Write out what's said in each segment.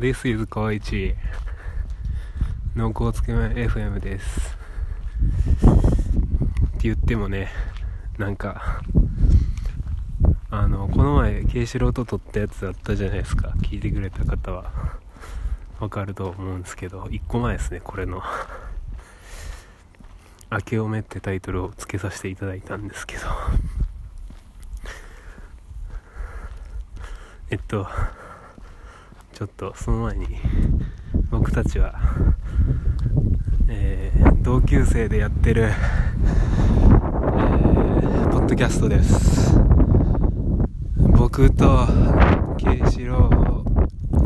This is 高一濃厚つけ麺 FM です。って言ってもねなんかあのこの前ケイシロウと撮ったやつだったじゃないですか。聞いてくれた方は。わかると思うんですけど1個前ですねこれの「明けおめ」ってタイトルを付けさせていただいたんですけど。えっとちょっとその前に僕たちは、えー、同級生でやってる、えー、ポッドキャストです。僕と慶四郎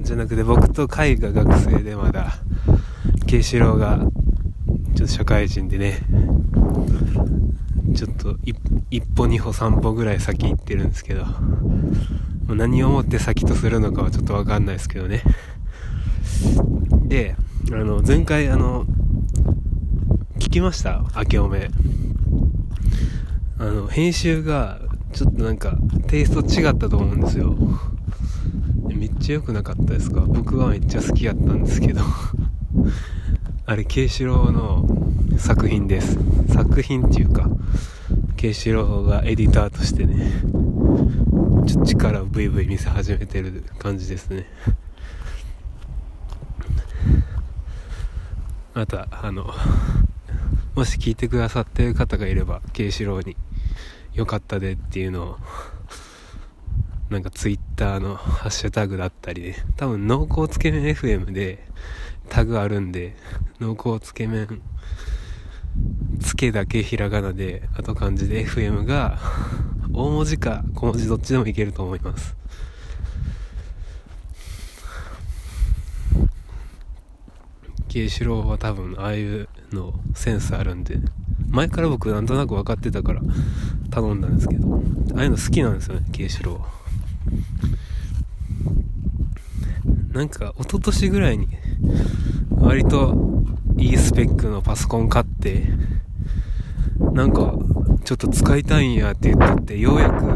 じゃなくて僕と海が学生でまだ慶四郎がちょっと社会人でねちょっと一歩二歩三歩ぐらい先行ってるんですけど何をもって先とするのかはちょっとわかんないですけどね。で、あの、前回あの、聞きました？明けおめ。あの、編集が、ちょっとなんか、テイスト違ったと思うんですよ。めっちゃ良くなかったですか？僕はめっちゃ好きやったんですけどあれ、ケイシロウの作品です。作品っていうか、ケイシロウがエディターとしてね、ちょっと力をブイブイ見せ始めてる感じですねまたあのもし聞いてくださってる方がいれば慶四郎によかったでっていうのをなんかツイッターのハッシュタグだったりで多分濃厚つけ麺 FM でタグあるんで濃厚つけ麺つけだけひらがなであと漢字で FM が 大文字か小文字どっちでもいけると思います。慶四郎は多分ああいうのセンスあるんで前から僕なんとなく分かってたから頼んだんですけどああいうの好きなんですよね慶四郎なんか一昨年ぐらいに割といいスペックのパソコン買ってなんかちょっと使いたいんやって言ってってようやく分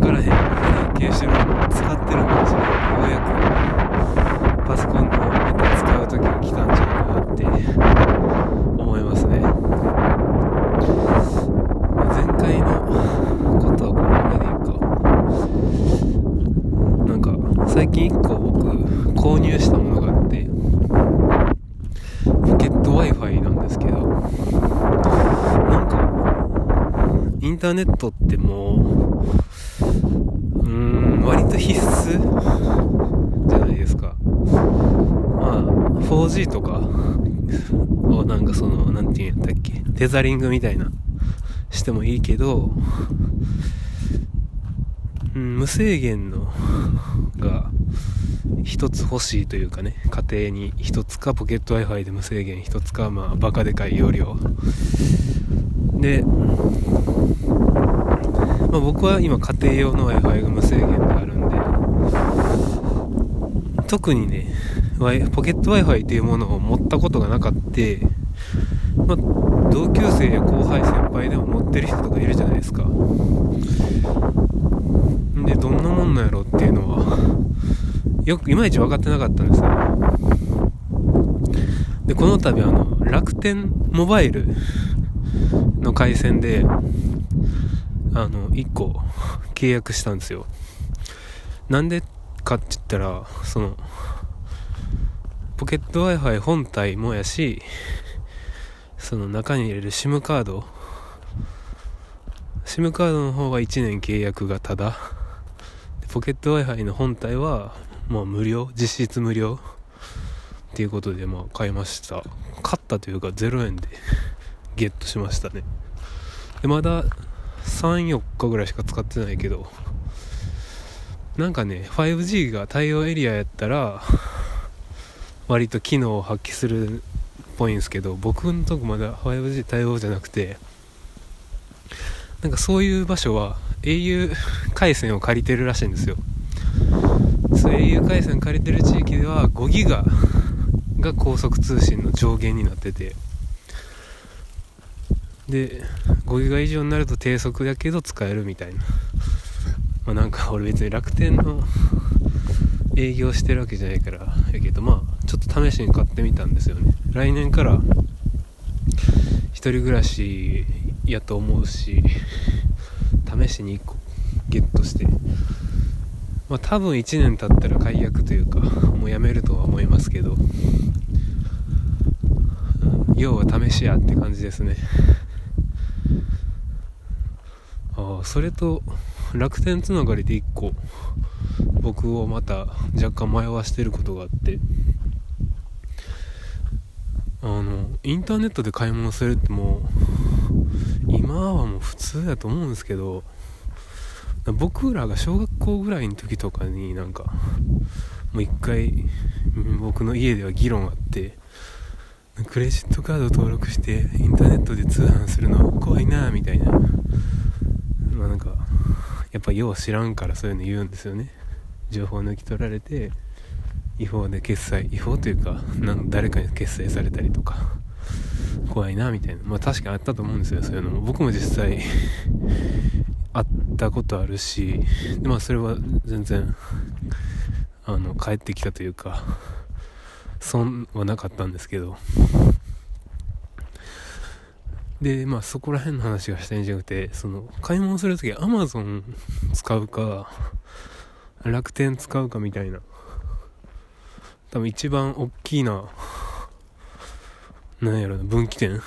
からへん普段ケーション使ってるかもしれないようやくパソコンのまた使う時が来たんちゃうかなって思いますね前回のことはこのままで言うかなんか最近1個僕購入したものがあって。Wi-Fi なんですけどなんかインターネットってもううーん割と必須じゃないですか。まあ 4G とかをなんかその何て言うんやったっけテザリングみたいなしてもいいけど、無制限のが一つ欲しいというかね家庭に一つかポケット Wi-Fi で無制限一つかまあバカでかい容量。で、まあ、僕は今家庭用の Wi-Fi が無制限であるんで特にねポケット Wi-Fi っていうものを持ったことがなかったまあ、同級生や後輩先輩でも持ってる人とかいるじゃないですかでどんなもんなんやろっていうのはよくいまいち分かってなかったんですよ。でこの度あの楽天モバイルの回線であの1個契約したんですよ。なんでかって言ったらそのポケット Wi-Fi 本体もやしその中に入れる SIM カード SIM カードの方は1年契約がただポケット Wi-Fi の本体はもう無料？実質無料？っていうことでまあ買いました。買ったというか0円で ゲットしましたね。でまだ34日ぐらいしか使ってないけどなんかね 5G が対応エリアやったら割と機能を発揮するっぽいんですけど僕のとこまだ 5G 対応じゃなくてなんかそういう場所は au 回線を借りてるらしいんですよ。そう au 回線借りてる地域では5ギガが高速通信の上限になってて。で5ギガ以上になると低速だけど使えるみたいな。まあなんか俺別に楽天の営業してるわけじゃないからやけどまあちょっと試しに買ってみたんですよね。来年から一人暮らしやと思うし試しに1個ゲットして。まあ多分1年経ったら解約というか もうやめるとは思いますけど、うん、要は試しやって感じですね。ああそれと楽天つながりで1個僕をまた若干迷わしてることがあって。あのインターネットで買い物するってもう今はもう普通やと思うんですけど。僕らが小学校ぐらいの時とかになんかもう一回僕の家では議論あってクレジットカード登録してインターネットで通販するの怖いなみたいな。まあなんかやっぱよう知らんからそういうの言うんですよね。情報抜き取られて違法で決済違法というかなん誰かに決済されたりとか怖いなみたいな。まあ確かにあったと思うんですよそういうのも。僕も実際たことあるしでまあそれは全然あの帰ってきたというか損はなかったんですけど。でまあそこら辺の話がしたいんじゃなくてその買い物するときアマゾン使うか楽天使うかみたいな多分一番大きいななんやろな分岐点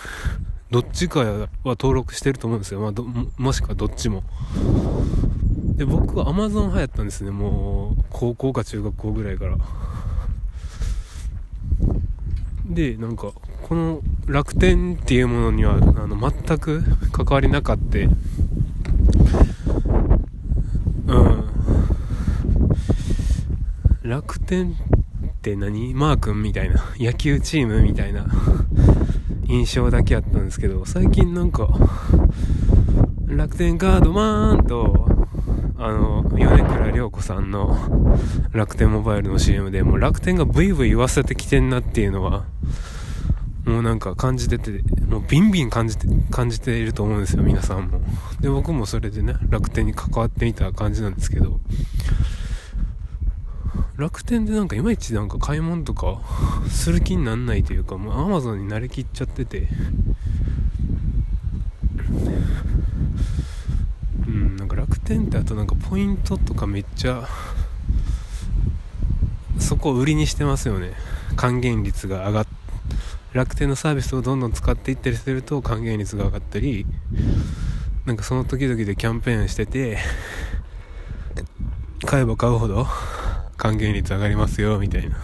どっちかは登録してると思うんですよ、まあ、もしくはどっちも。で僕は Amazon 派やったんですね。もう高校か中学校ぐらいから。でなんかこの楽天っていうものにはあの全く関わりなかったうん。楽天って何？マー君みたいな。野球チームみたいな。印象だけあったんですけど最近なんか楽天カードマーンとあの米倉涼子さんの楽天モバイルの CM でもう楽天がブイブイ言わせてきてんなっていうのはもうなんか感じてて、もうビンビン感じて、感じていると思うんですよ、皆さんも。で、僕もそれでね、楽天に関わってみた感じなんですけど、楽天でなんかいまいちなんか買い物とか する気になんないというかもうアマゾンに慣れきっちゃってて。うんなんか楽天ってあとなんかポイントとかめっちゃそこを売りにしてますよね。還元率が上がっ楽天のサービスをどんどん使っていったりすると還元率が上がったりなんかその時々でキャンペーンしてて買えば買うほど還元率上がりますよみたいな。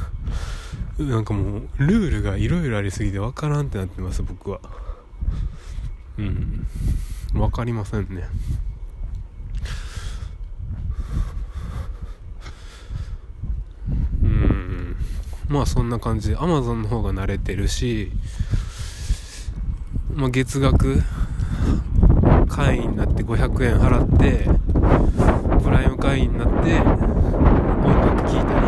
なんかもうルールがいろいろありすぎて分からんってなってます僕は。うん。分かりませんね。うん。まあそんな感じで Amazon の方が慣れてるしまあ月額会員になって500円払ってプライム会員になって聞いたり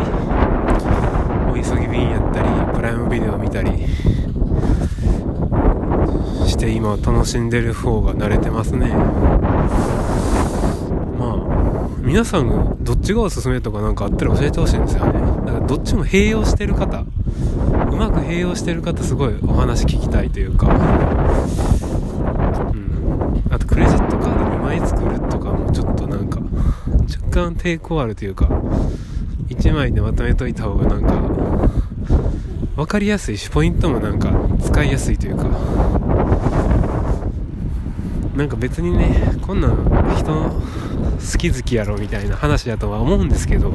お急ぎ便やったりプライムビデオ見たりして今楽しんでる方が慣れてますね。まあ皆さんがどっちがおすすめとかなんかあったら教えてほしいんですよね。だからどっちも併用してる方うまく併用してる方すごいお話聞きたいというかうん。あとクレジットカード2枚作るとかもちょっとなんか若干抵抗あるというか1枚でまとめといた方がなんか分かりやすいしポイントもなんか使いやすいというか。なんか別にねこんなん人好き好きやろみたいな話だとは思うんですけど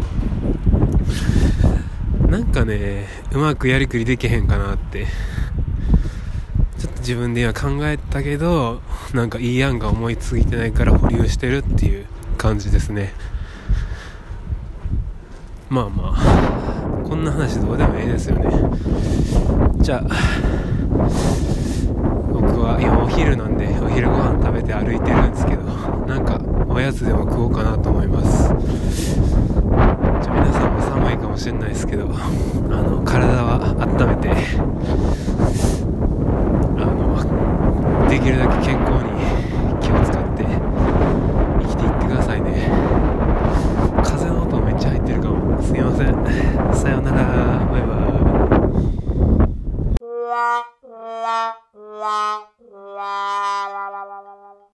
なんかねうまくやりくりできへんかなって。ちょっと自分で今考えたけどなんかいい案が思いついてないから保留してるっていう感じですね。まあまあこんな話どうでもいいですよね。じゃあ僕は今お昼なんでお昼ご飯食べて歩いてるんですけどなんかおやつでも食おうかなと思います。じゃ皆さんも寒いかもしれないですけどあの体は温めて